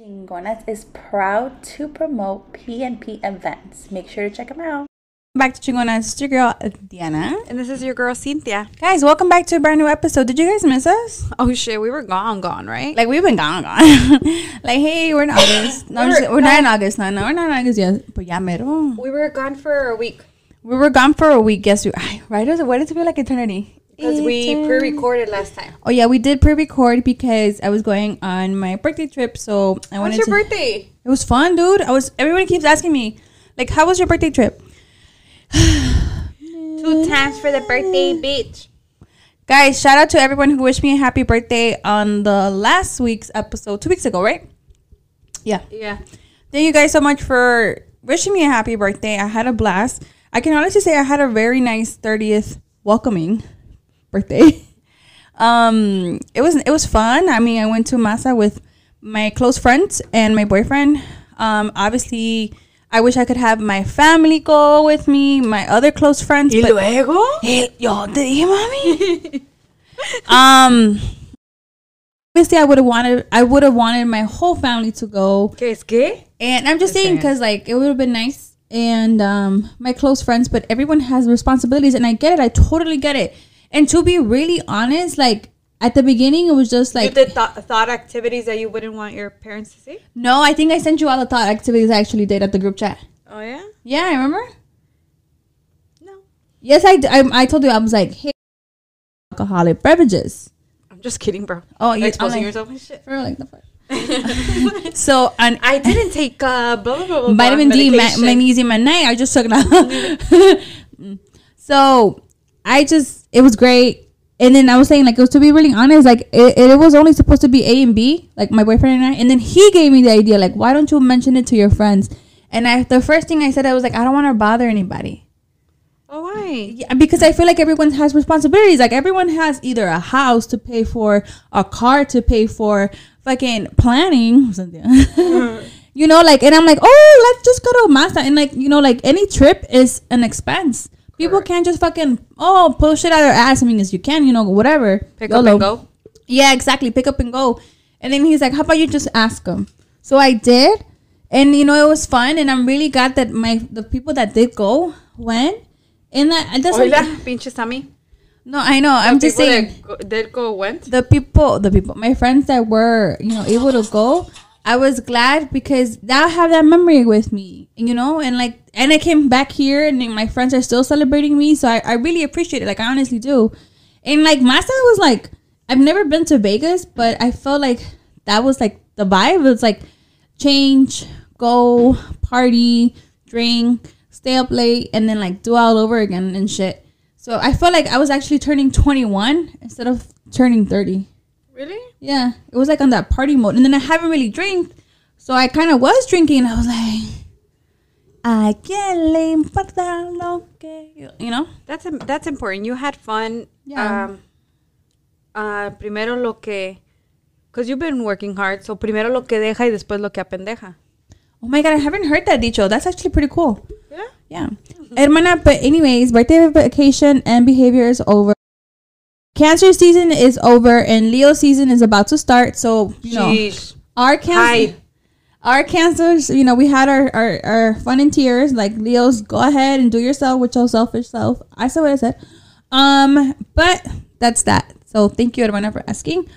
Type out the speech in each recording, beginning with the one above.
Chingonas is proud to promote PNP events. Make sure to check them out. Back to Chingonas, it's your girl Diana. And this is your girl Cynthia. Guys, welcome back to a brand new episode. Did you guys miss us? Oh shit, we were gone, gone, right? Like we've been gone, gone. like hey, we're in August. No, I'm just, we're not in August. No, no, we're not in August yet. But yeah, mero. we were gone for a week We were gone for a week. Guess we, ay, right? Does it? Why does it feel like eternity? Because we pre-recorded last time. Oh yeah, we did pre-record because I was going on my birthday trip. So I wanted your to. birthday? It was fun, dude. I was. Everyone keeps asking me, like, how was your birthday trip? Two times for the birthday, bitch. Guys, shout out to everyone who wished me a happy birthday on the last week's episode, two weeks ago, right? Yeah. Yeah. Thank you guys so much for wishing me a happy birthday. I had a blast. I can honestly say I had a very nice 30th welcoming birthday. Um, it was it was fun. I mean, I went to Masa with my close friends and my boyfriend. Um, obviously, I wish I could have my family go with me, my other close friends. but- luego? Eh, yo te dije, mami. um, obviously, I would have wanted. I would have wanted my whole family to go, ¿Qué es qué? and I'm just saying. because like it would have been nice and um my close friends, but everyone has responsibilities, and I get it. I totally get it. And to be really honest, like at the beginning, it was just like you did th- thought activities that you wouldn't want your parents to see? no. I think I sent you all the thought activities I actually did at the group chat. Oh yeah? Yeah, I remember. No. Yes, I, I, I told you I was like, hey, alcoholic beverages. I'm just kidding, bro. Oh, you Exposing like, yourself and shit. For like the fuck. so and I didn't take uh, blah, blah, blah, blah, vitamin D, ma- magnesium at night. I just took it. out. so I just it was great. And then I was saying like it was to be really honest, like it, it was only supposed to be A and B, like my boyfriend and I. And then he gave me the idea, like why don't you mention it to your friends? And I the first thing I said I was like I don't want to bother anybody. Oh why? Yeah, because I feel like everyone has responsibilities. Like everyone has either a house to pay for, a car to pay for, fucking planning. something. you know, like, and I'm like, oh, let's just go to Masa. And like, you know, like any trip is an expense. People Correct. can't just fucking oh pull shit out of their ass. I mean, as you can, you know, whatever. Pick up and go. Yeah, exactly. Pick up and go. And then he's like, "How about you just ask him?" So I did, and you know it was fun, and I'm really glad that my the people that did go went. And that it doesn't. Hola, pinche Sammy. No, I know. I'm just saying that go- did go went. the people, the people, my friends that were you know able to go. I was glad because now I have that memory with me, you know, and like, and I came back here, and my friends are still celebrating me, so I, I really appreciate it. Like, I honestly do. And like, Masa was like, I've never been to Vegas, but I felt like that was like the vibe. It was like change, go, party, drink, stay up late, and then like do all over again and shit. So I felt like I was actually turning 21 instead of turning 30. Really? Yeah, it was like on that party mode, and then I haven't really drank, so I kind of was drinking, and I was like, "A quién le importa lo que yo-" you know?" That's im- that's important. You had fun. Yeah. Um, uh, primero lo que, because you've been working hard. So primero lo que deja y después lo que apendeja. Oh my god, I haven't heard that dicho. That's actually pretty cool. Yeah. Yeah, hermana. But anyways, birthday vacation and behavior is over. Cancer season is over, and Leo season is about to start. So you know, Sheesh. our cancer. Our cancers, you know, we had our, our, our fun and tears. Like Leo's, go ahead and do yourself with your selfish self. I said what I said. Um, but that's that. So thank you, everyone, for asking.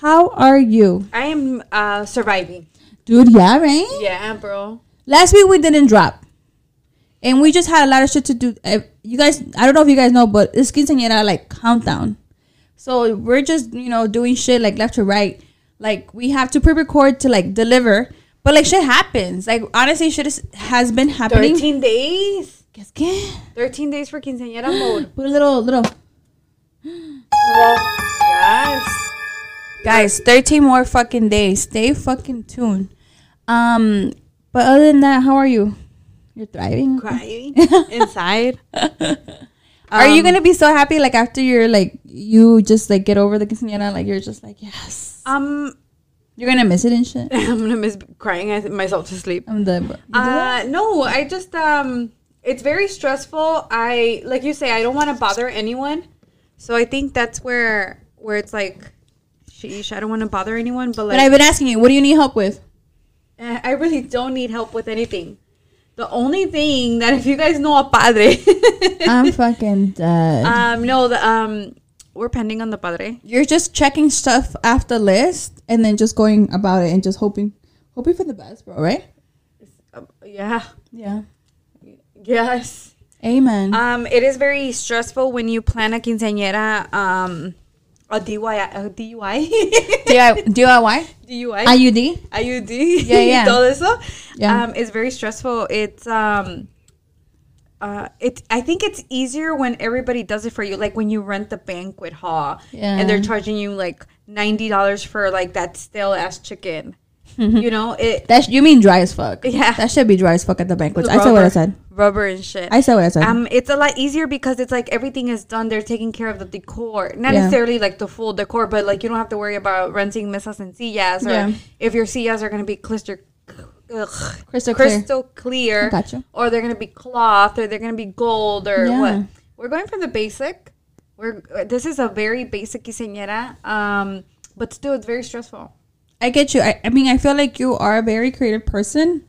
How are you, I am uh, surviving. dude? Yeah, right. Yeah, bro. Last week we didn't drop, and we just had a lot of shit to do. Uh, You guys, I don't know if you guys know, but it's quinceañera like countdown. So we're just you know doing shit like left to right. Like we have to pre-record to like deliver, but like shit happens. Like honestly, shit is, has been happening. 13 days. ¿Qué es qué? 13 days for quinceañera mode. Put a little little yes. guys. Thirteen more fucking days. Stay fucking tuned. Um, but other than that, how are you? You're thriving. Crying inside. Are you Um, gonna be so happy like after you're like you just like get over the quinceañera like you're just like yes Um, you're gonna miss it and shit. I'm gonna miss crying myself to sleep. I'm the? Uh, no, I just um, it's very stressful. I like you say, I don't want to bother anyone, so I think that's where where it's like, sheesh, I don't want to bother anyone, but like but I've been asking you, what do you need help with? I really don't need help with anything. The only thing that if you guys know a padre, I'm fucking dead. um, no, the um, we're pending on the padre. You're just checking stuff off the list and then just going about it and just hoping, hoping for the best, bro. Right? Uh, yeah. Yeah. Yes. Amen. Um, it is very stressful when you plan a quinceañera, um, a DIY, a DUI, DIY, DIY, DUI, IUD. IUD, Yeah, yeah. todo eso. Yeah. Um, it's very stressful. It's um, uh, it. I think it's easier when everybody does it for you. Like when you rent the banquet hall, and they're charging you like ninety dollars for like that stale ass chicken. You know it. That you mean dry as fuck? Yeah. That should be dry as fuck at the banquets. I said what I said. Rubber and shit. I said what I said. Um, it's a lot easier because it's like everything is done. They're taking care of the decor, not Yeah. necessarily like the full decor, but like you don't have to worry about renting mesas and sillas, or Yeah. if your sillas are gonna be cluster, ugh, Crystal clear. crystal clear, gotcha. or they're gonna be cloth, or they're gonna be gold, or Yeah. what. We're going for the basic. We're this is a very basic quinceañera, um, but still it's very stressful. I get you. I, I mean, I feel like you are a very creative person,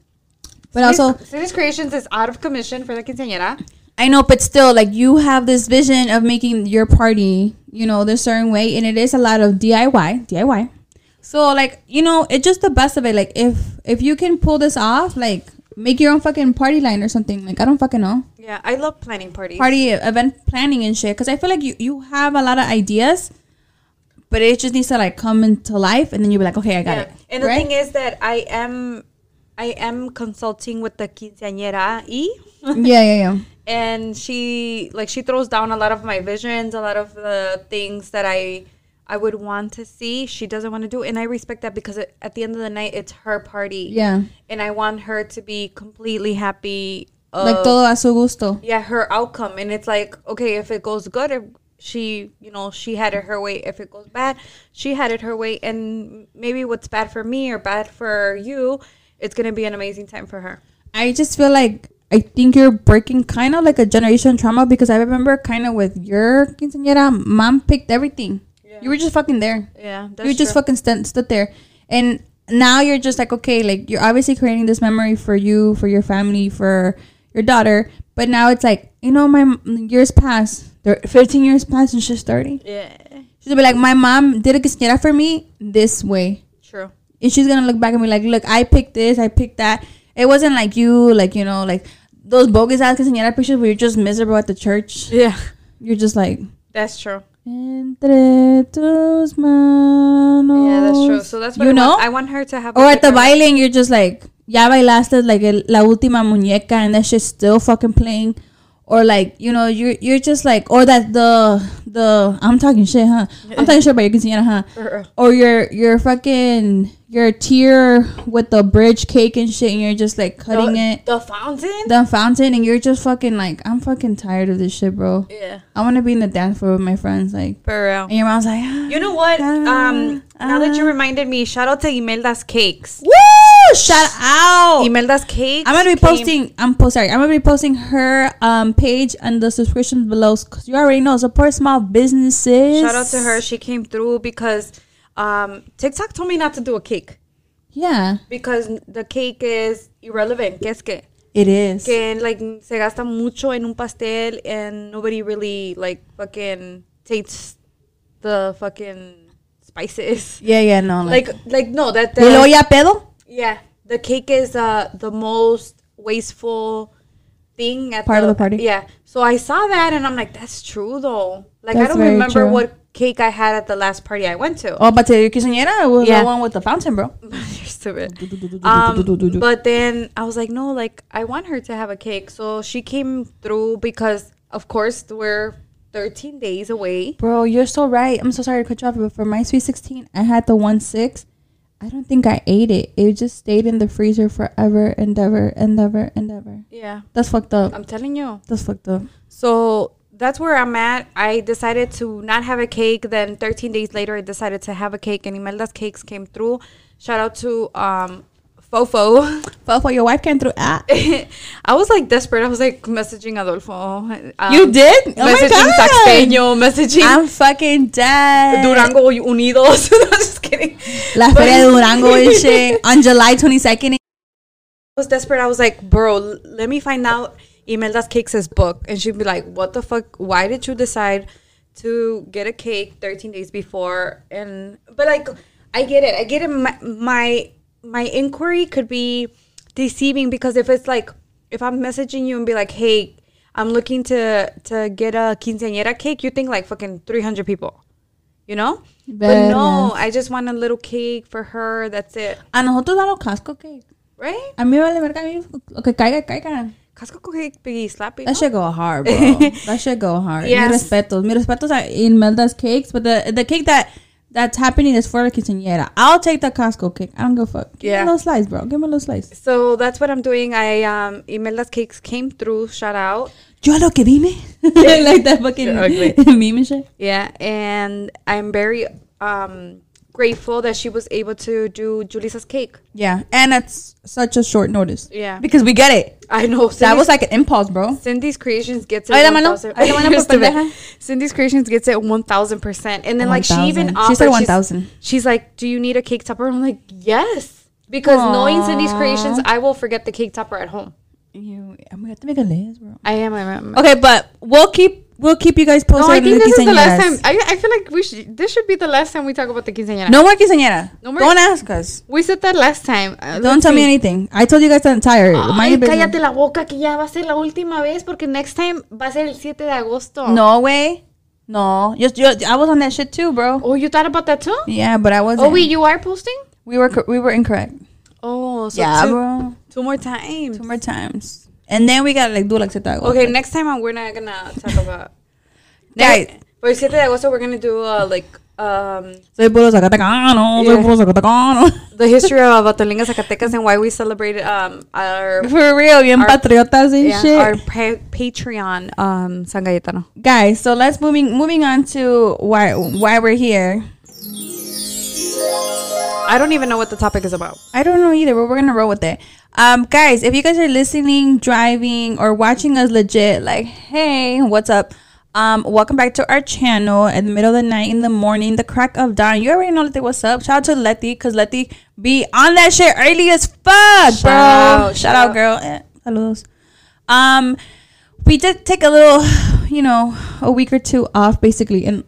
but also Cindy's Creations is out of commission for the quinceañera. I know, but still, like you have this vision of making your party, you know, the certain way, and it is a lot of DIY, DIY. So, like, you know, it's just the best of it. Like, if if you can pull this off, like, make your own fucking party line or something. Like, I don't fucking know, Yeah, I love planning parties. party event planning and shit. Because I feel like you you have a lot of ideas, but it just needs to like come into life, and then you'll be like, okay, I got Yeah. it. And the thing is that I am I am consulting with the quinceañera E yeah, yeah, yeah. and she like she throws down a lot of my visions, a lot of the things that I I would want to see. She doesn't want to do, and I respect that because it, at the end of the night, it's her party. Yeah. and I want her to be completely happy. Like todo a su gusto. yeah, her outcome, and it's like okay, if it goes good, she you know she had it her way. If it goes bad, she had it her way, and maybe what's bad for me or bad for you, it's gonna be an amazing time for her. I just feel like I think you're breaking kind of like a generation trauma because I remember kind of with your quinceañera, mom picked everything. You were just fucking there. Yeah, that's you just true. fucking st- stood there, and now you're just like okay, like you're obviously creating this memory for you, for your family, for your daughter. But now it's like you know, my years pass. There, 15 years pass, and she's 30. yeah, She's gonna be like, my mom did a quinceañera for me this way true. and she's gonna look back and be like, "Look, I picked this, I picked that." It wasn't like you, like you know, like those bogus ass quinceañera pictures where you're just miserable at the church. Yeah, You're just like, that's true. entre tus manos. Yeah, that's true. So that's what you I know. Want. I want her to have. or at the baile, you're just like, ya bailaste like el, la última muñeca, and that shit's still fucking playing. Or like you know you're you're just like or that the the I'm talking shit huh I'm talking shit about your quinceañera huh Uh-uh. or your your fucking your tier with the bridge cake and shit, and you're just like cutting the, it, The fountain. the fountain, and you're just fucking like, I'm fucking tired of this shit, bro. yeah, I want to be in the dance floor with my friends, like, for real. and your mom's like, ah, You know what? Um, now that you ah. reminded me, shout out to Imelda's Cakes. woo, shout out. Imelda's Cakes. I'm gonna be came- posting. I'm post. Sorry, I'm gonna be posting her um page and the subscriptions below. Cause you already know support small businesses. Shout out to her. She came through because um, TikTok told me not to do a cake Yeah, because the cake is irrelevant. ¿Qué es que? it is. Que like se gasta mucho en un pastel and nobody really like fucking tastes the fucking spices. Yeah, yeah, no, like, Like like no that y luego ya pedo. Yeah the cake is uh the most wasteful thing at Part of the party. Yeah. So I saw that and I'm like, that's true though. Like I don't remember true. what cake I had at the last party I went to. Oh, but the quinceañera was Yeah. the one with the fountain, bro. You're stupid. Um, but then I was like, no, like I want her to have a cake. So she came through because, of course, we're 13 days away. Bro, you're so right. I'm so sorry to cut you off, but for my sweet 16, I had the one six. I don't think I ate it. It just stayed in the freezer forever and ever and ever and ever. Yeah, That's fucked up. I'm telling you. That's fucked up. So that's where I'm at. I decided to not have a cake. Then 13 days later, I decided to have a cake, and Imelda's cakes came through. Shout out to um, Fofo. Fofo, your wife came through. Ah, I was like desperate. I was like messaging Adolfo. Um, you did? Oh messaging God. Saxpeño, messaging I'm fucking dead. Durango Unidos. no, just kidding. La Feria de Durango and shit on July 22nd. I was desperate. I was like, bro, let me find out Imelda's Cakes' book. And she'd be like, what the fuck? Why did you decide to get a cake 13 days before? And, but like, I get it. I get it. My, my, my inquiry could be deceiving because if it's like, if I'm messaging you and be like, hey, I'm looking to, to get a quinceañera cake, you think like fucking 300 people, you know? But no, Vergas. I just want a little cake for her. That's it. A nosotros damos Costco cake. Right? A mí me vale verga, a mí lo que caiga, caiga. Costco cake be slappy. That no? should go hard, bro. that should go hard. Yes. Mi respetos. Mi respetos are Imelda's cakes, but the the cake that that's happening is for the quinceañera. I'll take the Costco cake. I don't give a fuck. Give me a little slice, bro. Give me a little slice. So that's what I'm doing. I um Imelda's cakes came through. Shout out. Yo lo que vine. like that fucking meme and shit. Yeah, and I'm very um grateful that she was able to do Julisa's cake. Yeah, and it's such a short notice. Yeah. Because we get it. I know. That was like an impulse, bro. Cindy's Creations gets it. Ay, mano. 1000 Ay, la mano por Stupid. pendeja. Cindy's Creations gets it one thousand percent, and then like she 1000. even She offered. said 1000. She's like, "Do you need a cake topper?" I'm like, "Yes," because knowing Cindy's Creations, I will forget the cake topper at home. You, I'm gonna have to make a list, bro. I am. I am. Okay, but we'll keep we'll keep you guys posted. No, I think this is the last time. I, I feel like we should. This should be the last time we talk about the quinceañera. No more quinceañera. No more- Don't ask us. we said that last time. Uh, Don't tell me anything. I told you guys I'm tired. Ay, cállate la boca que ya va a ser la última vez porque next time va a ser el 7 de agosto. No way. No. Just you, I was on that shit too, bro. Oh, you thought about that too? Yeah, but I wasn't. Oh, wait, you are posting? we were we were incorrect. Oh, so yeah, two, bro. two more times. Two more times. And then we gotta like do like that. Okay, next time uh, we're not gonna talk about. Guys. For el 7 de agosto, we're gonna do uh, like um, Soy puro Zacatecano. Soy puro Zacatecano. the history of Atolinga Zacatecas and why we celebrated um, our For real, bien Our- patriotas and yeah, shit. our pa- patron um, San Cayetano. Guys, so let's moving moving on to why why we're here. I don't even know what the topic is about. I don't know either, but we're gonna roll with it. Um, guys, if you guys are listening, driving, or watching us legit, like, hey, what's up? Um, welcome back to our channel in the middle of the night, in the morning, the crack of dawn. You already know Letty, what's up. Shout out to Letty, cause Letty be on that shit early as fuck, Shout bro. out, Shout, shout out, out. girl. Eh, saludos. Um, we did take a little, you know, a week or two off, basically, and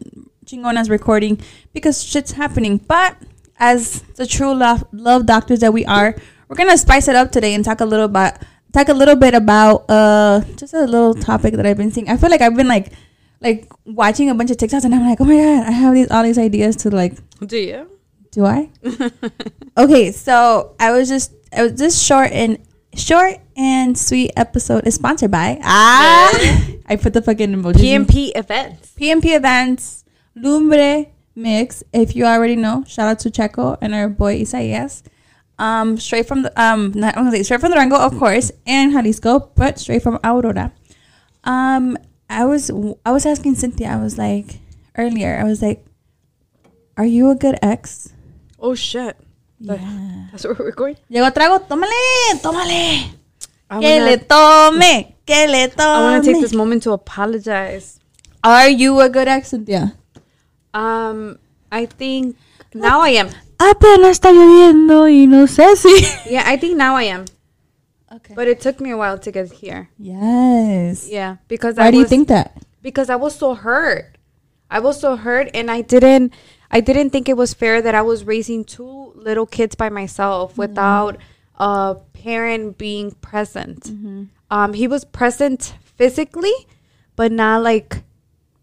Chingona's recording because shit's happening. But as the true love, love doctors that we are, we're gonna spice it up today and talk a little about talk a little bit about uh just a little topic that I've been seeing. I feel like I've been like like watching a bunch of TikToks and I'm like, oh my god, I have these all these ideas to like Do you? do I? okay, so I was just I was this short and short and sweet episode is sponsored by ah I put the fucking emoji PNP events. PNP events Lumbre Mix. If you already know, shout out to Checo and our boy Isaias. Um, straight from the um, not say straight from the Rango, of course, and Jalisco, but straight from Aurora. Um, I was I was asking Cynthia. I was like earlier. I was like, "Are you a good ex?" Oh shit. Yeah. That's where we're going. Llegó trago, tómale, tómale. I Que le wanna, tome, que le tome. I wanna take this moment to apologize. Are you a good ex, Cynthia? Um, I think now I am. Apenas está lloviendo y no sé si. Yeah, I think now I am. Okay. But it took me a while to get here. Yes. Yeah, because Why I do you think that? Because I was so hurt. I was so hurt, and I didn't. I didn't think it was fair that I was raising two little kids by myself without a parent being present. Um, he was present physically, but not like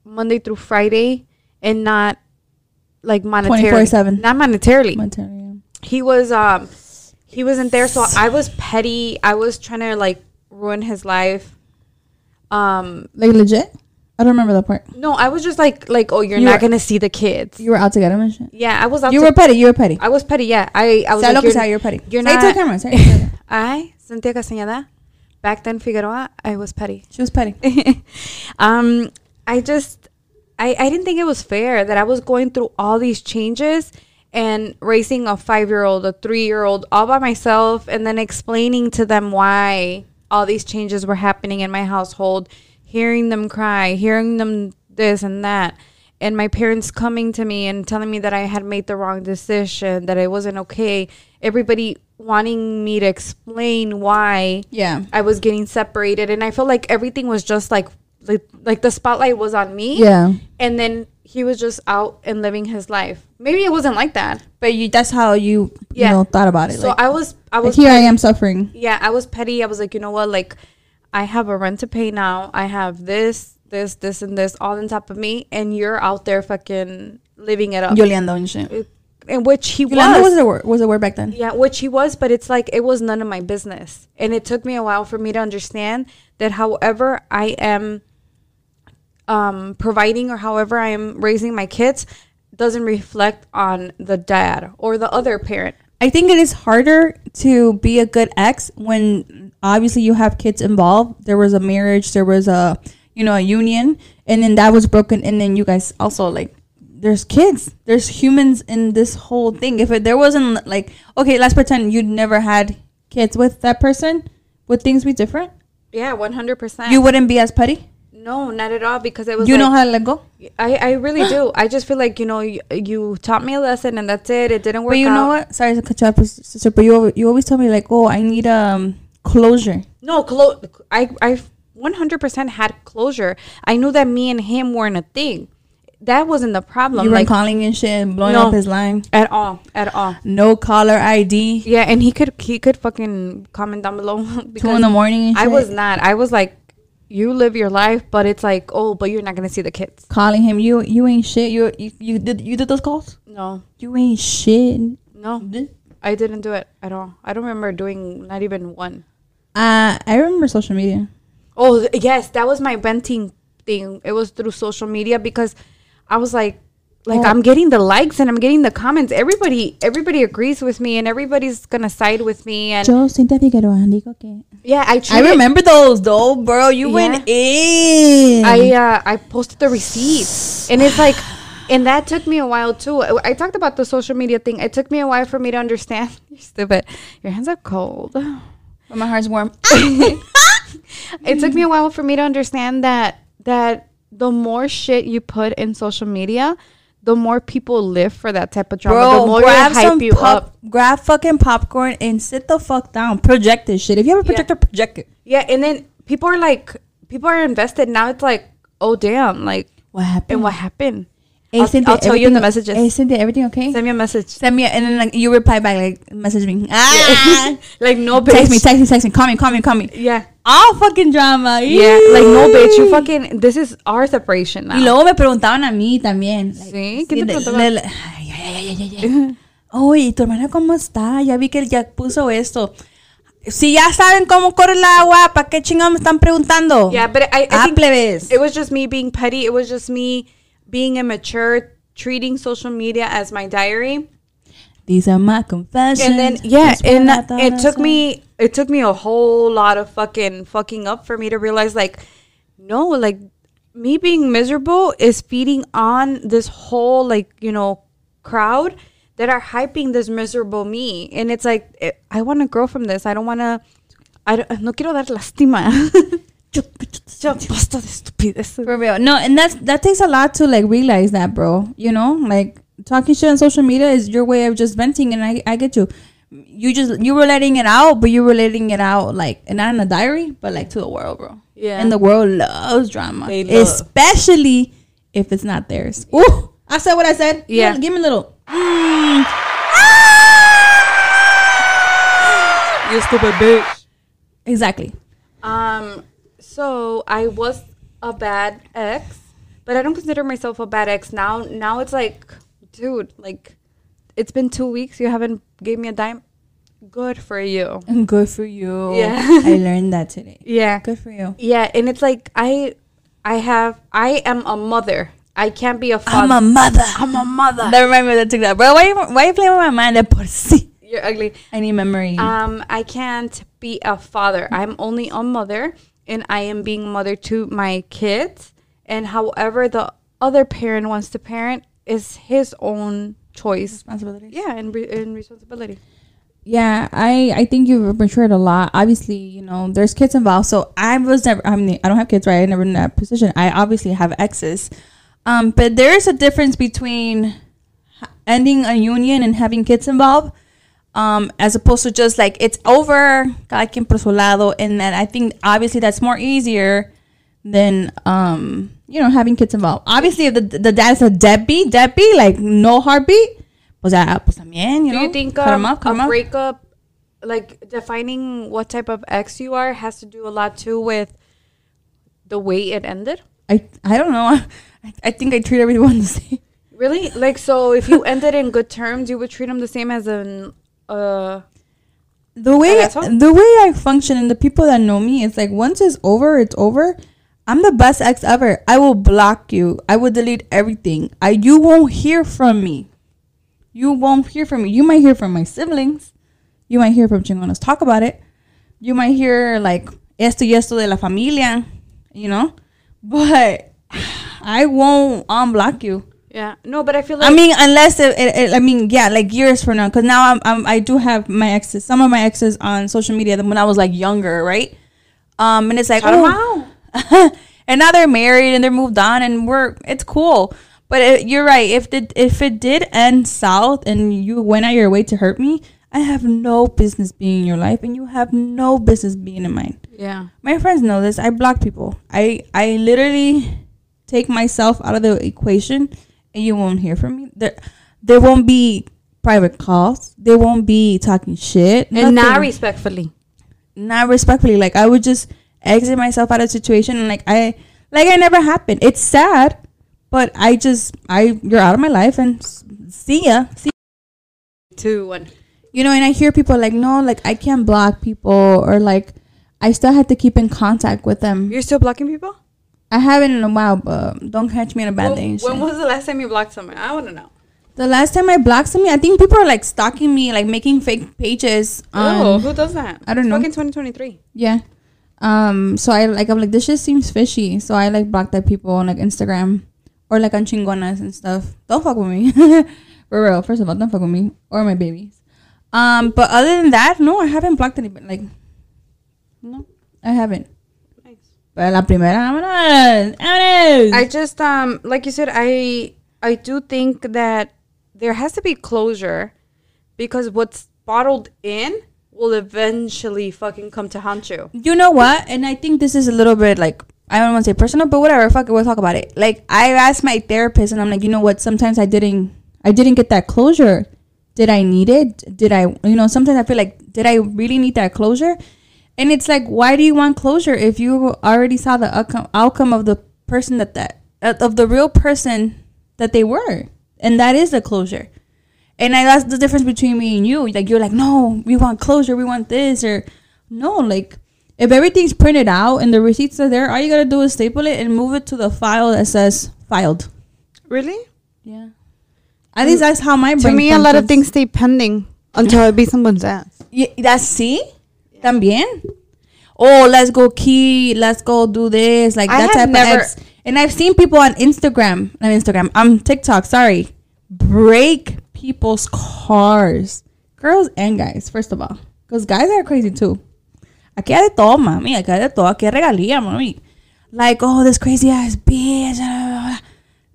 Monday through Friday, and not like monetarily. 24/7. Not monetarily Material. he was um he wasn't there so i was petty i was trying to like ruin his life um Like legit? I don't remember that part. no i was just like like oh you're You not were- gonna see the kids You were out to get him and shit. yeah i was out You to- were petty. You were petty. i was petty yeah i i was Say like, you're, you're petty. you're Say it to not camera. Say it to i cynthia castañeda back then figueroa i was petty She was petty. um i just I, I didn't think it was fair that i was going through all these changes and raising a five year old a three year old all by myself and then explaining to them why all these changes were happening in my household hearing them cry hearing them this and that and my parents coming to me and telling me that i had made the wrong decision that it wasn't okay everybody wanting me to explain why Yeah. I was getting separated, and I felt like everything was just like like like the spotlight was on me. Yeah. and then he was just out and living his life. Maybe it wasn't like that. But you that's how you Yeah. you know thought about it. So like, I was I like, was here I am suffering. yeah, I was petty. I was like, you know what? Like, I have a rent to pay now. I have this, this, this, and this all on top of me, and you're out there fucking living it up. Yoliando and shit. In which he Yoliando was was. a word was a word back then. yeah, which he was, but it's like it was none of my business. And it took me a while for me to understand that however I am um providing or however I am raising my kids doesn't reflect on the dad or the other parent. I think it is harder to be a good ex when obviously you have kids involved. There was a marriage, there was a you know a union, and then that was broken, and then you guys also like there's kids, there's humans in this whole thing. If it, there wasn't like okay, let's pretend you'd never had kids with that person, would things be different? Yeah, 100%. You wouldn't be as petty. No, not at all because it was You like, know how to let go. I, I really do. I just feel like you know you, you taught me a lesson and that's it. It didn't work. But you out. know what? Sorry to cut you off, sister. But you you always tell me like, oh, I need um closure. No, clo- I I 100% had closure. I knew that me and him weren't a thing. That wasn't the problem. you were like calling and shit, and blowing No. up his line. at all, at all. No caller ID. Yeah, and he could he could fucking comment down below Two in the morning. And I was not. I was like, you live your life, but it's like, oh, but you're not gonna see the kids. calling him. You you ain't shit. You you, you did you did those calls. No, You ain't shit. no, I didn't do it at all. I don't remember doing not even one. Uh, I remember social media. Oh yes, that was my venting thing. It was through social media because I was like, like Oh. I'm getting the likes and I'm getting the comments. Everybody, everybody agrees with me and everybody's gonna side with me. And Yo, Cynthia Figueroa, digo que. yeah, I I remember those though, bro. You went in. I uh, I posted the receipt, and it's like, and that took me a while too. I, I talked about the social media thing. It took me a while for me to understand. You're stupid. Your hands are cold. But my heart's warm. it took me a while for me to understand that that the more shit you put in social media, the more people live for that type of drama. Bro, the more grab hype some you pop, up. grab fucking popcorn and sit the fuck down. Project this shit. If you have a projector, project it. Yeah, and then people are like, people are invested. Now it's like, oh damn, like, What happened? and what happened? I'll- Cynthia, I'll tell you in the messages. Hey, Cynthia, everything okay? Send me a message. Send me, a, and then like you reply back like message me. Ah, like no bitch. text me, text me, text me. Call me, call me, call me. Yeah. All fucking drama. Yeah, like no bitch, you fucking this is our separation now. Y luego me preguntaban a mí también. like, Sí, ¿quién te le- preguntaba? le- le- ay, ay, ay, ay, ay, ay. Oye, ¿tu hermana cómo está? Ya vi que ya puso esto. Si ya saben cómo corre el agua, ¿para qué chingados me están preguntando? Yeah, but I, I Ah, think plebes. it was just me being petty. It was just me being immature, treating social media as my diary. These are my confessions. And then yeah, and I I it took saw. me it took me a whole lot of fucking fucking up for me to realize like no, like me being miserable is feeding on this whole like, you know, crowd that are hyping this miserable me. And it's like it, I want to grow from this. I don't want to I don't, no quiero dar lástima. Basta de estupidez. For real. No, and that's that takes a lot to like realize that, bro. You know, like talking shit on social media is your way of just venting, and I I get you. You just you were letting it out, but you were letting it out like and not in a diary, but like to the world, bro. Yeah. And the world loves drama, love- especially if it's not theirs. Ooh, I said what I said. Yeah. give me a little. Mm. You stupid bitch. Exactly. Um, so I was a bad ex, but I don't consider myself a bad ex now. Now it's like, dude, like, it's been two weeks. You haven't gave me a dime. Good for you. And good for you. Yeah. I learned that today. Yeah, Good for you. yeah, and it's like I, I have, I am a mother. I can't be a father. I'm a mother. I'm a mother. That reminds me that took that, bro. Why you why you playing with my mind? That por si. You're ugly. I need memory. Um, I can't be a father. I'm only a mother, and I am being mother to my kids. And however the other parent wants to parent is his own choice. responsibility. Yeah, and, re- and responsibility. Yeah, I I think you've matured a lot. Obviously, you know, there's kids involved. So I was never. I mean, I don't have kids, right? I never in that position. I obviously have exes, um, but there is a difference between ending a union and having kids involved. Um, as opposed to just like it's over, cada quien por su lado, and then I think obviously that's more easier than um, you know, having kids involved. Obviously, if the the dad's a deadbeat, deadbeat, like no heartbeat, pues ya, pues también, you know. Do you think um, up, a up. breakup, like defining what type of ex you are, has to do a lot too with the way it ended? I I don't know. I, I think I treat everyone the same. Really? Like, so if you ended in good terms, you would treat them the same as an uh. the way the way I function and the people that know me, it's like once it's over, it's over. I'm the best ex ever. I will block you. I will delete everything. I you won't hear from me. You won't hear from me. You might hear from my siblings. You might hear from chingonas talk about it. You might hear like esto y esto de la familia, you know. But I won't unblock you. Yeah. No, but I feel like I mean, unless it, it, it- I mean, yeah, like years from now, because now I'm, I'm, I do have my exes, some of my exes on social media than when I was like younger, right? Um, and it's like, Shout oh, and now they're married and they're moved on, and we're, it's cool. But it, you're right. If the if it did end south and you went out your way to hurt me, I have no business being in your life, and you have no business being in mine yeah. my friends know this. I block people. I I literally take myself out of the equation, and you won't hear from me. There, there won't be private calls. There won't be talking shit. And not respectfully. not respectfully. Like I would just exit myself out of situation, and like I like I never happened. It's sad, but I just I you're out of my life, and see ya. See Two, one. you know and i hear people like no like i can't block people or like i still have to keep in contact with them You're still blocking people? I haven't in a while but don't catch me in a bad When, day when shit. was the last time you blocked someone? I want to know. the last time i blocked somebody i think people are like stalking me like making fake pages oh, um, who does that? I don't It's know. Fucking 2023. yeah um so i like i'm like this just seems fishy so i like block that people on like instagram or like on chingonas and stuff don't fuck with me for real first of all don't fuck with me or my babies um but other than that no i haven't blocked anybody like no i haven't. Pero la primera, vámonos, vámonos. I just um like you said, I I do think that there has to be closure because what's bottled in will eventually fucking come to haunt you. you know what? And I think this is a little bit like I don't want to say personal, but whatever. Fuck it, we'll talk about it. Like I asked my therapist, and I'm like, you know what? Sometimes I didn't, I didn't get that closure. Did I need it? Did I, you know? Sometimes I feel like, did I really need that closure? And it's like, why do you want closure if you already saw the outcome, outcome of the person that that uh, of the real person that they were, and that is the closure. And I, that's the difference between me and you. Like you're like, no, we want closure, we want this, or no, like if everything's printed out and the receipts are there, all you gotta do is staple it and move it to the file that says filed. Really? Yeah. At least that's how my To brain me, a lot of things stay pending until it be someone's ass. Yeah, that's see, también. Oh, let's go key. Let's go do this. Like I that type never- of ex. And I've seen people on Instagram, on Instagram, um, TikTok. Sorry, break people's cars, girls and guys. First of all, because guys are crazy too. Aquí hay de todo, mami. Aquí hay de todo. Aquí regalía, mami. Like, oh, this crazy ass bitch. blah, blah, blah.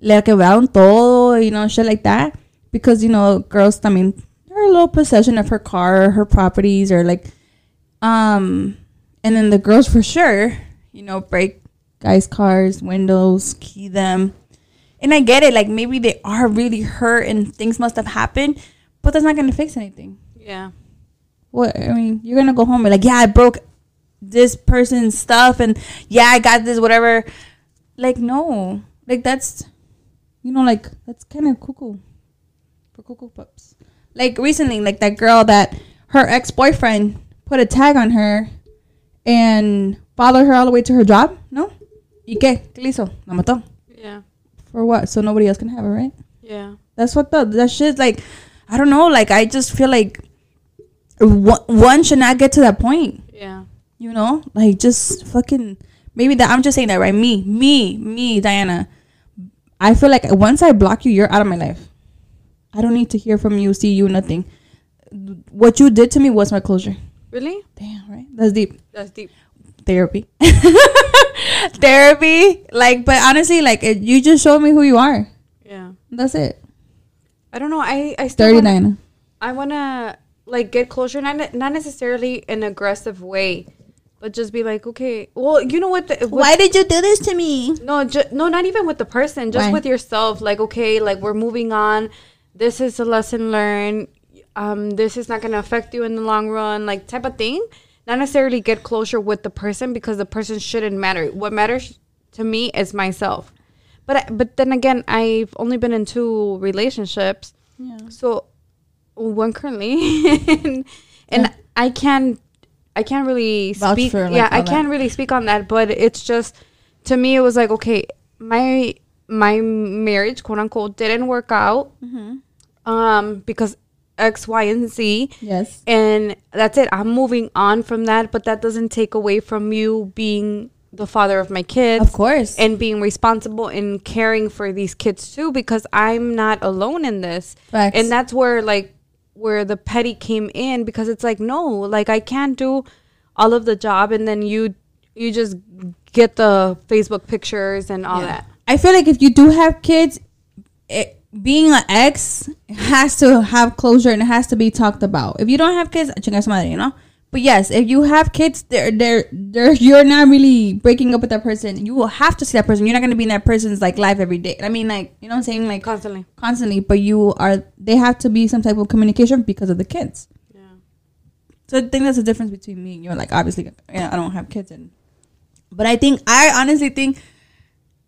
Le quebraron todo, you know, shit like that. Because, you know, girls, I mean, they're a little possession of her car, her properties, or like, um, and then the girls for sure, you know, break guys' cars, windows, key them. And I get it, like maybe they are really hurt and things must have happened, but that's not gonna fix anything. Yeah. What I mean, you're gonna go home and like, yeah, I broke this person's stuff, and yeah, I got this whatever. Like, no, like that's, you know, like that's kind of cuckoo for Cocoa Puffs. Like recently, like that girl that her ex boyfriend put a tag on her and follow her all the way to her job. No, y qué? ¿Qué le hizo? La mató. Yeah. For what? So nobody else can have it, right? Yeah. That's what the that shit like. I don't know. Like I just feel like one should not get to that point. Yeah. You know, like just fucking maybe that. I'm just saying that right. Me, me, me, Diana. I feel like once I block you, you're out of my life. I don't need to hear from you, see you, nothing. What you did to me was my closure. Really? Damn, right? That's deep. That's deep. Therapy. Therapy. Like, but honestly, like, it, you just showed me who you are. Yeah. That's it. I don't know. I I still Dirty wanna, Diana. I wanna like get closure, not not necessarily in an aggressive way, but just be like, okay, well, you know what? The, what Why did you do this to me? no, ju- no, not even with the person, just Why? with yourself. Like, okay, like we're moving on. This is a lesson learned. Um, this is not gonna affect you in the long run, like type of thing. Not necessarily get closure with the person because the person shouldn't matter. What matters to me is myself. But I, but then again, I've only been in two relationships, Yeah. so one currently, and, and I can't I can't really Vouch speak. for, like, yeah, I can't that. really speak on that. But it's just to me, it was like okay, my my marriage, quote unquote, didn't work out um because X, Y, and Z. Yes. And that's it. I'm moving on from that, but that doesn't take away from you being the father of my kids Of course. and being responsible and caring for these kids too because I'm not alone in this. Facts. And that's where like where the petty came in because it's like no, like I can't do all of the job and then you you just get the Facebook pictures and all that. I feel like if you do have kids, it, being an ex has to have closure and it has to be talked about. If you don't have kids, chinga su madre, you know. But yes, if you have kids, they're they're they're you're not really breaking up with that person. You will have to see that person. You're not gonna be in that person's like life every day. I mean, like you know what I'm saying, like Constantly. constantly. But you are they have to be some type of communication because of the kids. Yeah. So I think that's the difference between me and you. Like obviously, yeah, I don't have kids, and but I think I honestly think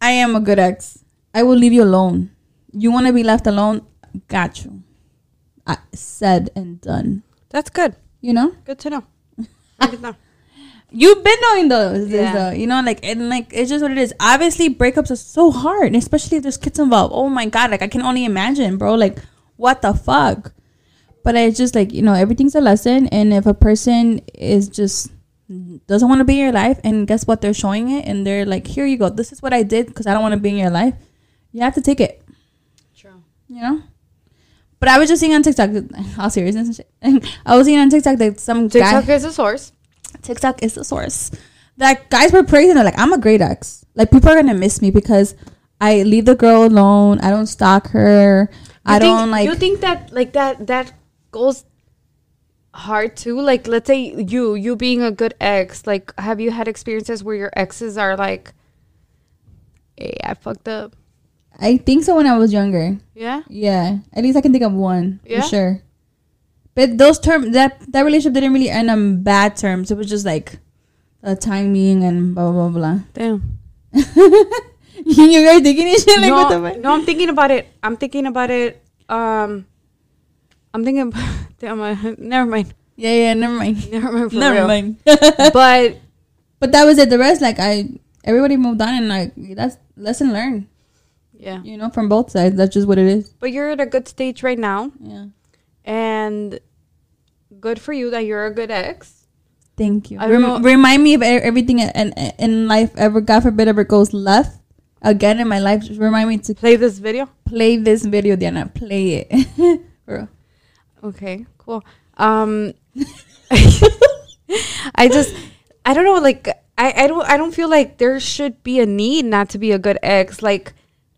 I am a good ex. I will leave you alone. You want to be left alone? Got you. I said and done. That's good. You know, Good to know. Good to know. you've been knowing those. Yeah. Yeah. you know, like and like it's just what it is. Obviously, breakups are so hard, especially if there's kids involved. Oh my god, like I can only imagine, bro. Like what the fuck. But it's just like you know, everything's a lesson, and if a person is just doesn't want to be in your life, and guess what, they're showing it, and they're like, here you go, this is what I did because I don't want to be in your life. You have to take it. You know. But I was just seeing on TikTok, all seriousness and shit. I was seeing on TikTok that some TikTok guy, is a source. TikTok is the source. That guys were praising her like I'm a great ex. Like people are gonna miss me because I leave the girl alone. I don't stalk her. I You think- don't like. You think that like that that goes hard too? Like, let's say you you being a good ex. Like, have you had experiences where your exes are like, "Hey, I fucked up." I think so when I was younger. Yeah. Yeah, at least I can think of one Yeah? for sure. But those terms that that relationship didn't really end on bad terms. It was just like the timing and blah blah blah blah. Damn. you guys thinking this shit like no, what the fuck? no, I'm thinking about it. I'm thinking about it. Um, I'm thinking. About, damn, I- never mind. Yeah, yeah, never mind. Never mind. For never real. mind. But but that was it. The rest, like I, everybody moved on, and like that's lesson learned. Yeah. You know, from both sides. That's just what it is. But you're at a good stage right now, Yeah. and good for you that you're a good ex. Thank you. I Rem- remind me of everything in, in, life ever. God forbid ever goes left again in my life. Just remind me to Play this video. play this video, Diana. Play it. Okay, cool. Um, I just, I don't know. Like, I, I don't, I don't feel like there should be a need not to be a good ex. Like,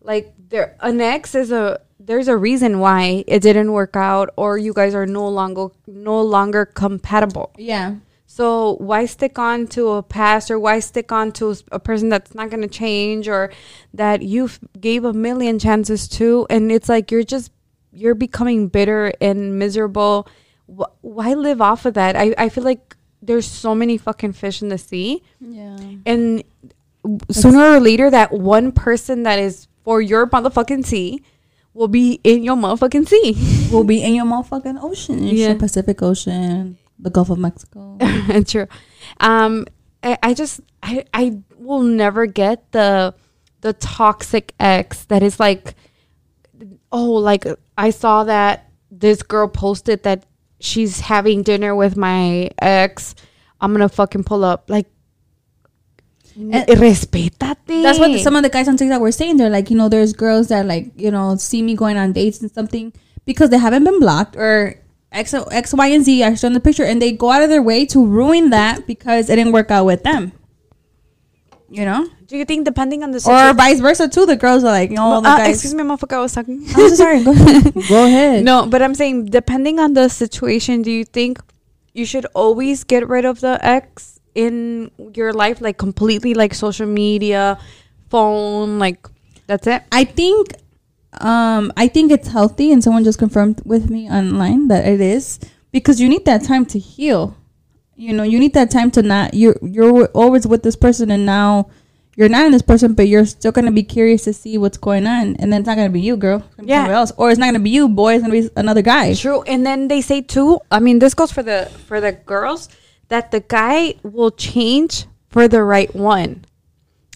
like there, an ex is a. There's a reason why it didn't work out, or you guys are no longer, no longer compatible. Yeah. So why stick on to a past or why stick on to a person that's not going to change or that you gave a million chances to and it's like you're just you're becoming bitter and miserable. Wh- Why live off of that? I I feel like there's so many fucking fish in the sea Yeah. and sooner or later that one person that is for your motherfucking sea will be in your motherfucking sea. We'll be in your motherfucking ocean. Yeah. Yeah. Pacific Ocean, the Gulf of Mexico. True. Um, I, I just I I will never get the the toxic ex that is like, oh, like I saw that this girl posted that she's having dinner with my ex. I'm gonna fucking pull up like. And- Respétate. That's what the, some of the guys on TikTok were saying. They're like, you know, there's girls that like, you know, see me going on dates and something because they haven't been blocked or X, X, Y, and Z are shown in the picture, and they go out of their way to ruin that because it didn't work out with them. You know, Do you think depending on the or vice versa too. The girls are like, you no, the uh, guys. excuse me, motherfucker, I was talking. I'm so sorry. Go ahead. Go ahead. No, but I'm saying depending on the situation, do you think you should always get rid of the ex in your life, like completely, like social media, phone, like that's it? I think um I think it's healthy and someone just confirmed with me online that it is because you need that time to heal. You know, you need that time to not you're you're always with this person and now you're not in this person but you're still gonna be curious to see what's going on and then it's not gonna be you, girl. It's Yeah. else. Or it's not gonna be you, boy, it's gonna be another guy. True, and then they say too. I mean, this goes for the for the girls that the guy will change for the right one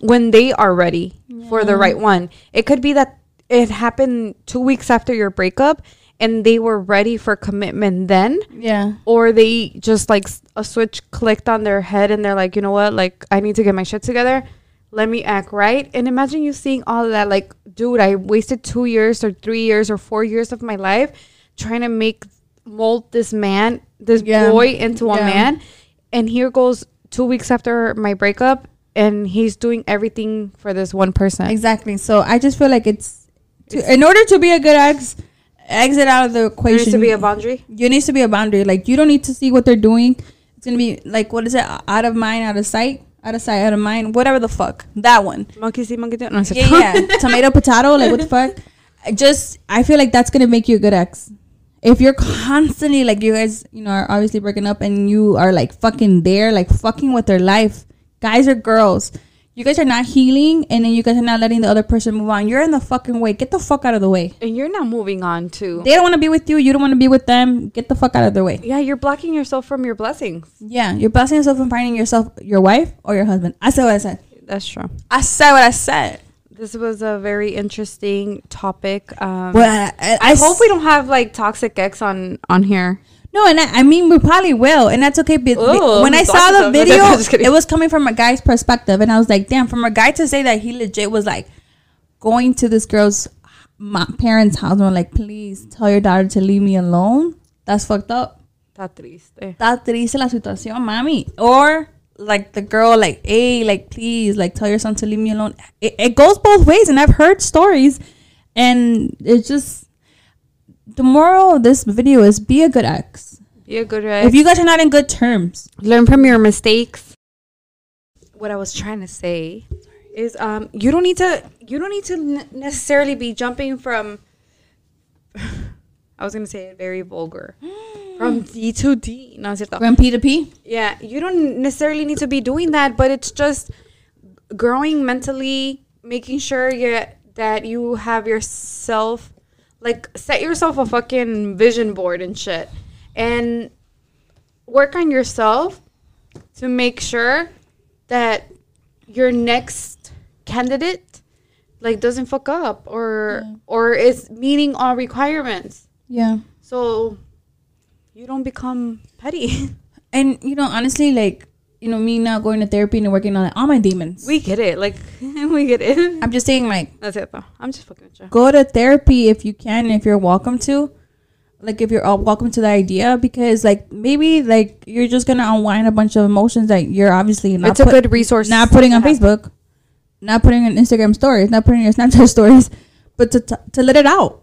when they are ready for the right one. It could be that it happened two weeks after your breakup, and they were ready for commitment then. Yeah. or they just like a switch clicked on their head and they're like, you know what, like I need to get my shit together. Let me act right. And imagine you seeing all of that, like, dude, I wasted two years or three years or four years of my life trying to make mold this man, this Yeah. boy into a Yeah. man. And here goes two weeks after my breakup and he's doing everything for this one person. Exactly. So I just feel like it's, to, in order to be a good ex, exit out of the There equation. needs to be a boundary. You needs to be a boundary. Like you don't need to see what they're doing. It's gonna be like what is it? Out of mind, out of sight, out of sight, out of mind. Whatever the fuck. That one. Monkey see, monkey do. No, Yeah, yeah. Tomato, potato. Like what the fuck? I just I feel like that's gonna make you a good ex. If you're constantly like you guys, you know, are obviously breaking up and you are like fucking there, like fucking with their life, guys or girls. You guys are not healing, and then you guys are not letting the other person move on. You're in the fucking way. Get the fuck out of the way. And you're not moving on too. They don't want to be with you. You don't want to be with them. Get the fuck out of their way. yeah, you're blocking yourself from your blessings. Yeah, you're blessing yourself from finding yourself your wife or your husband. I said what I said. That's true. I said what I said. This was a very interesting topic. Um, Well, I, I hope we don't have like toxic ex on on here. No, and I, I mean we probably will, and that's okay. But Ooh, when I saw the video, it was coming from a guy's perspective, and I was like, "Damn!" From a guy to say that he legit was like going to this girl's ma- parents' house and were like, "Please tell your daughter to leave me alone." That's fucked up. Está triste. Está triste la situación, mami. Or like the girl, like, hey, like, please, like, tell your son to leave me alone. It, it goes both ways, and I've heard stories, and it's just the moral of this video is be a good ex. Be a good ex. If you guys are not in good terms, learn from your mistakes. What I was trying to say is, um, you don't need to. You don't need to necessarily be jumping from. I was gonna say it very vulgar. From mm. D to D. No, es cierto. from P to P. Yeah, you don't necessarily need to be doing that, but it's just growing mentally, making sure you that you have yourself like set yourself a fucking vision board and shit. And work on yourself to make sure that your next candidate like doesn't fuck up or or is meeting all requirements. Yeah. So you don't become petty. And you know, honestly, like you know, me now going to therapy and working on all my demons. We get it. Like we get it. I'm just saying, like, That's it though. I'm just fucking with you. go to therapy if you can, if you're welcome to. Like, if you're all welcome to the idea, because like maybe like you're just gonna unwind a bunch of emotions that you're obviously not It's a put- good resource. not putting on. Facebook, not putting on Instagram stories, not putting on your Snapchat stories, but to to, to let it out.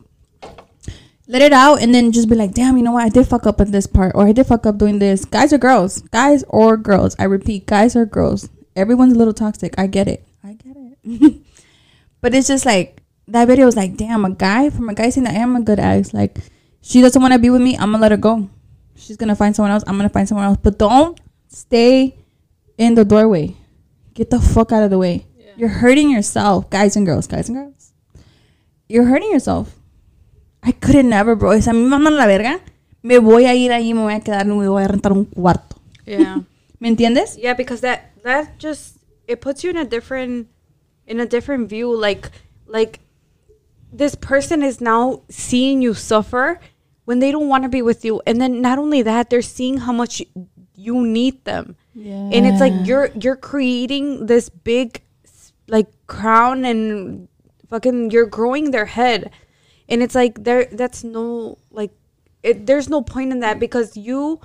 Let it out and then just be like, damn, you know what? I did fuck up in this part, or I did fuck up doing this. Guys or girls, guys or girls. I repeat, guys or girls. Everyone's a little toxic. I get it. I get it. but it's just like that video was like, damn, a guy from a guy saying that I am a good ex. Like, she doesn't want to be with me. I'm gonna let her go. She's gonna find someone else. I'm gonna find someone else. But don't stay in the doorway. Get the fuck out of the way. You're hurting yourself, guys and girls, guys and girls. You're hurting yourself. I couldn't never, bro. Si a mí me mandan a la verga, me voy a ir ahí, me voy a quedar, me voy a rentar un cuarto. Yeah. ¿Me entiendes? yeah, because that that just it puts you in a different in a different view. Like like this person is now seeing you suffer when they don't want to be with you, and then not only that, they're seeing how much you, you need them. Yeah. and it's like you're you're creating this big like crown and fucking you're growing their head and it's like there that's no like it, there's no point in that mm. because you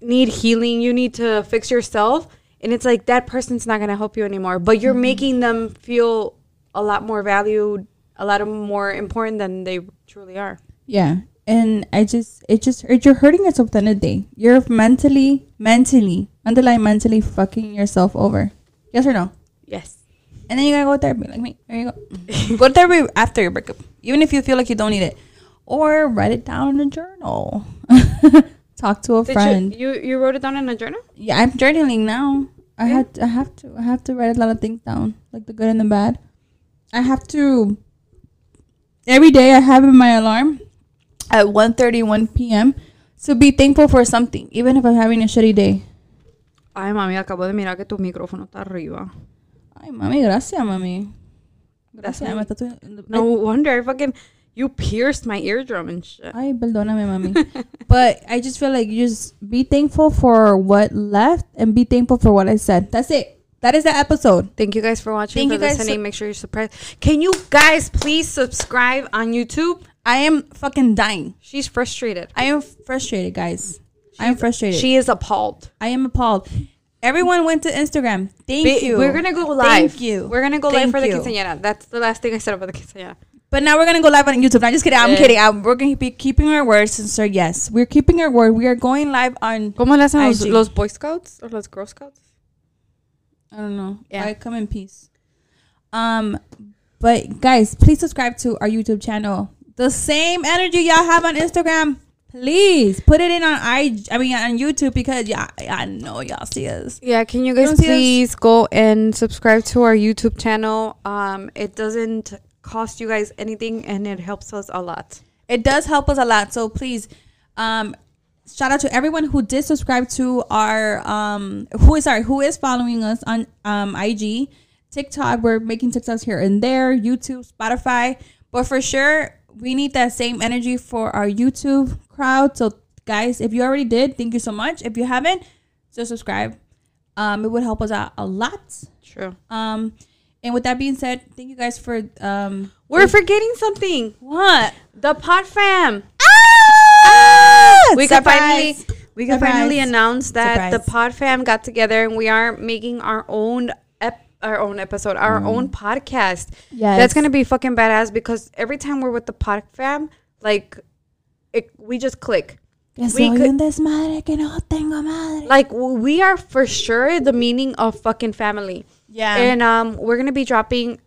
need healing you need to fix yourself and it's like that person's not gonna help you anymore. But you're mm-hmm. making them feel a lot more valued, a lot of more important than they truly are. Yeah. And I just, it just, it, you're hurting yourself the end day. You're mentally, mentally, underlying mentally fucking yourself over. Yes or no? Yes. And then you gotta go to therapy, like me. There you go. go to therapy after your breakup, even if you feel like you don't need it, or write it down in a journal. Talk to a Did friend. you, you you wrote it down in a journal? yeah, I'm journaling now. I Yeah. had, I have to, I have to write a lot of things down, like the good and the bad. I have to. Every day, I have in my alarm at 1.31 p.m. to be thankful for something, even if I'm having a shitty day. Ay, mami, acabo de mirar que tu micrófono está arriba. Ay, mami, gracias, mami. That's Gracias, me. me está tu- No wonder I fucking you pierced my eardrum and shit. Ay, perdóname, mami. but I just feel like you just be thankful for what left and be thankful for what I said. That's it. That is the episode. Thank you guys for watching, Thank for you guys listening. so- Make sure you're surprised. Can you guys please subscribe on YouTube? I am fucking dying. She's frustrated. I am frustrated, guys. I am frustrated. She is appalled. I am appalled. Everyone went to Instagram. Thank Ba- you. We're gonna go live. Thank you. We're gonna go live Thank for the you. quinceañera. That's the last thing I said about the quinceañera. But now we're gonna go live on YouTube. I'm just kidding. I'm Yeah. kidding. I'm, we're gonna be keeping our words, sister. Yes, we're keeping our word. We are going live on. ¿Cómo le hacen los, IG. los Boy Scouts or los Girl Scouts? I don't know. Yeah. I come in peace. Um, but guys, please subscribe to our YouTube channel. The same energy y'all have on Instagram, please put it in on I. I mean on YouTube because yeah, I know y'all see us. Yeah, can you You guys us? please go and subscribe to our YouTube channel? Um, it doesn't cost you guys anything and it helps us a lot. It does help us a lot. So please, um, shout out to everyone who did subscribe to our um who is sorry who is following us on um IG, TikTok. We're making TikToks here and there, YouTube, Spotify. But for sure, we need that same energy for our YouTube crowd. So guys, if you already did, thank you so much. If you haven't, just subscribe. Um, it would help us out a lot. True. Um, and with that being said, thank you guys for um We're forgetting something. what The Pod Fam. ah We can finally we can Surprise. finally announce that the Surprise. Pod Fam got together and we are making our own our own episode, our own podcast. Yeah, That's gonna be fucking badass because every time we're with the Pod Fam, like it, we just click. Que We soy could- un desmadre que no tengo madre. Like we are for sure the meaning of fucking family. Yeah. And um, we're gonna be dropping,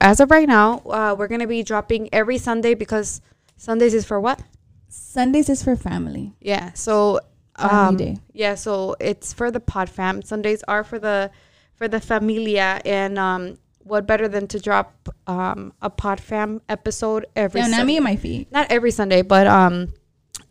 as of right now, uh, we're gonna be dropping every Sunday because Sundays is for what? Sundays is for family. Yeah. So Family um, day. yeah. So it's for the pod fam. Sundays are for the for the familia, and um, what better than to drop um a pod fam episode every Yeah, not me and my feet. not every Sunday, but um.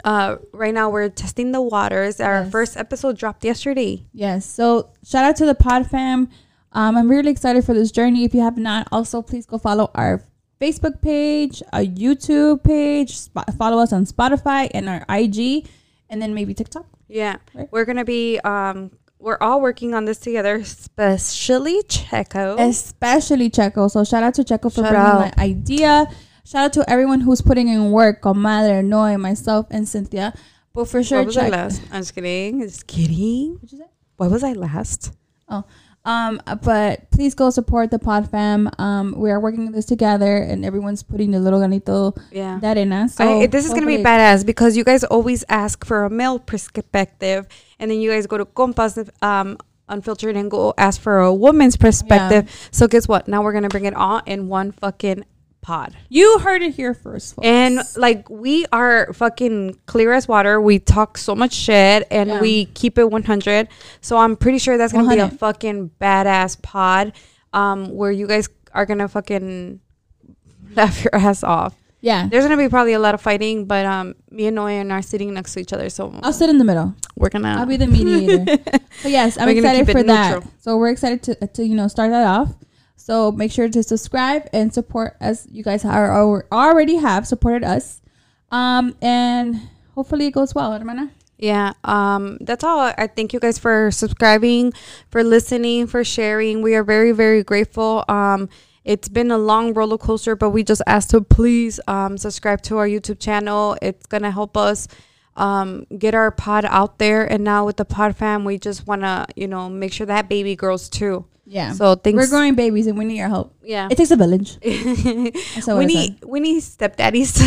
Uh, right now we're testing the waters. Our Yes. first episode dropped yesterday. Yes. So shout out to the Pod Fam. Um, I'm really excited for this journey. If you have not, also please go follow our Facebook page, our YouTube page, follow us on Spotify and our IG, and then maybe TikTok. Yeah, Right. we're gonna be um, we're all working on this together, especially Checo. Especially Checo. So shout out to Checo for Shout bringing out. the idea. Shout out to everyone who's putting in work, Comadre, Noe, myself, and Cyntia. But for sure, What was I last? I'm just kidding. Just kidding. What'd you say? Why was I last? Oh, um, but please go support the Pod Fam. Um, we are working on this together, and everyone's putting the little granito Yeah. de arena. So I, this is gonna be badass because you guys always ask for a male perspective, and then you guys go to compas um, unfiltered and go ask for a woman's perspective. So guess what? Now we're gonna bring it all in one fucking pod. You heard it here first, folks. And like we are fucking clear as water. We talk so much shit and Yeah. we keep it 100. So I'm pretty sure that's gonna be a fucking badass pod, um, where you guys are gonna fucking laugh your ass off. Yeah, There's gonna be probably a lot of fighting, but um, me and Noyan are sitting next to each other, so I'll sit in the middle. we're gonna. I'll be the mediator. so yes, I'm excited for that. neutral. So we're excited to to you know start that off. So make sure to subscribe and support us. You guys are or already have supported us, um, and hopefully it goes well, hermana. Yeah, um, that's all. I thank you guys for subscribing, for listening, for sharing. We are very, very grateful. Um, it's been a long roller coaster, but we just asked to please um, subscribe to our YouTube channel. It's gonna help us um, get our pod out there. And now with the pod fam, we just want to, you know, make sure that baby grows too. Yeah. So thanks. We're growing babies and we need your help. Yeah. It takes a village. We need we need stepdaddies.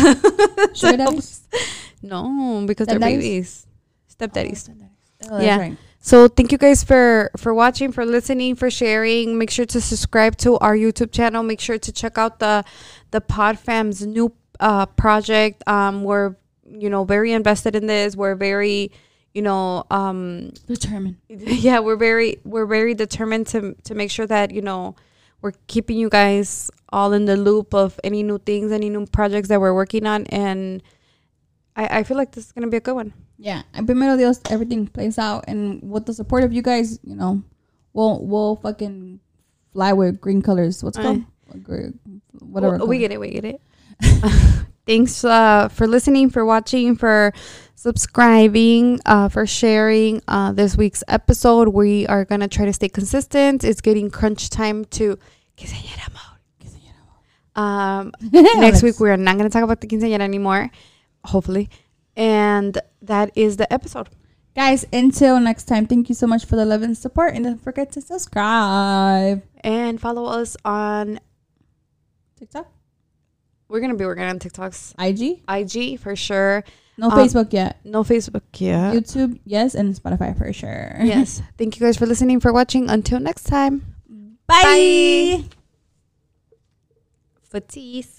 Sugar daddies? No, because they're Stepdaddies? babies. Stepdaddies. Oh, that's Yeah. right. So thank you guys for for watching, for listening, for sharing. Make sure to subscribe to our YouTube channel. Make sure to check out the the Podfam's new uh, project. Um, we're you know very invested in this. We're very you know um Determined. yeah we're very we're very determined to to make sure that you know we're keeping you guys all in the loop of any new things, any new projects that we're working on, and I I feel like this is gonna be a good one. Yeah. And primero Dios, everything plays out. And with the support of you guys, you know, we'll, we'll fucking fly with green colors. What's called? Gre- Whatever. Well, we get it. We get it. Thanks uh, for listening, for watching, for subscribing, uh, for sharing uh, this week's episode. We are going to try to stay consistent. It's getting crunch time to quinceañera mode. Um, next week, we're not going to talk about the quinceañera anymore, hopefully. And that is the episode. Guys, until next time, thank you so much for the love and support. And don't forget to subscribe. And follow us on, TikTok, we're going to be working on TikToks, IG, IG for sure. no Um, Facebook yet. No Facebook yet. YouTube, yes, and Spotify for sure. yes. Thank you guys for listening, for watching. Until next time. Bye. Footies.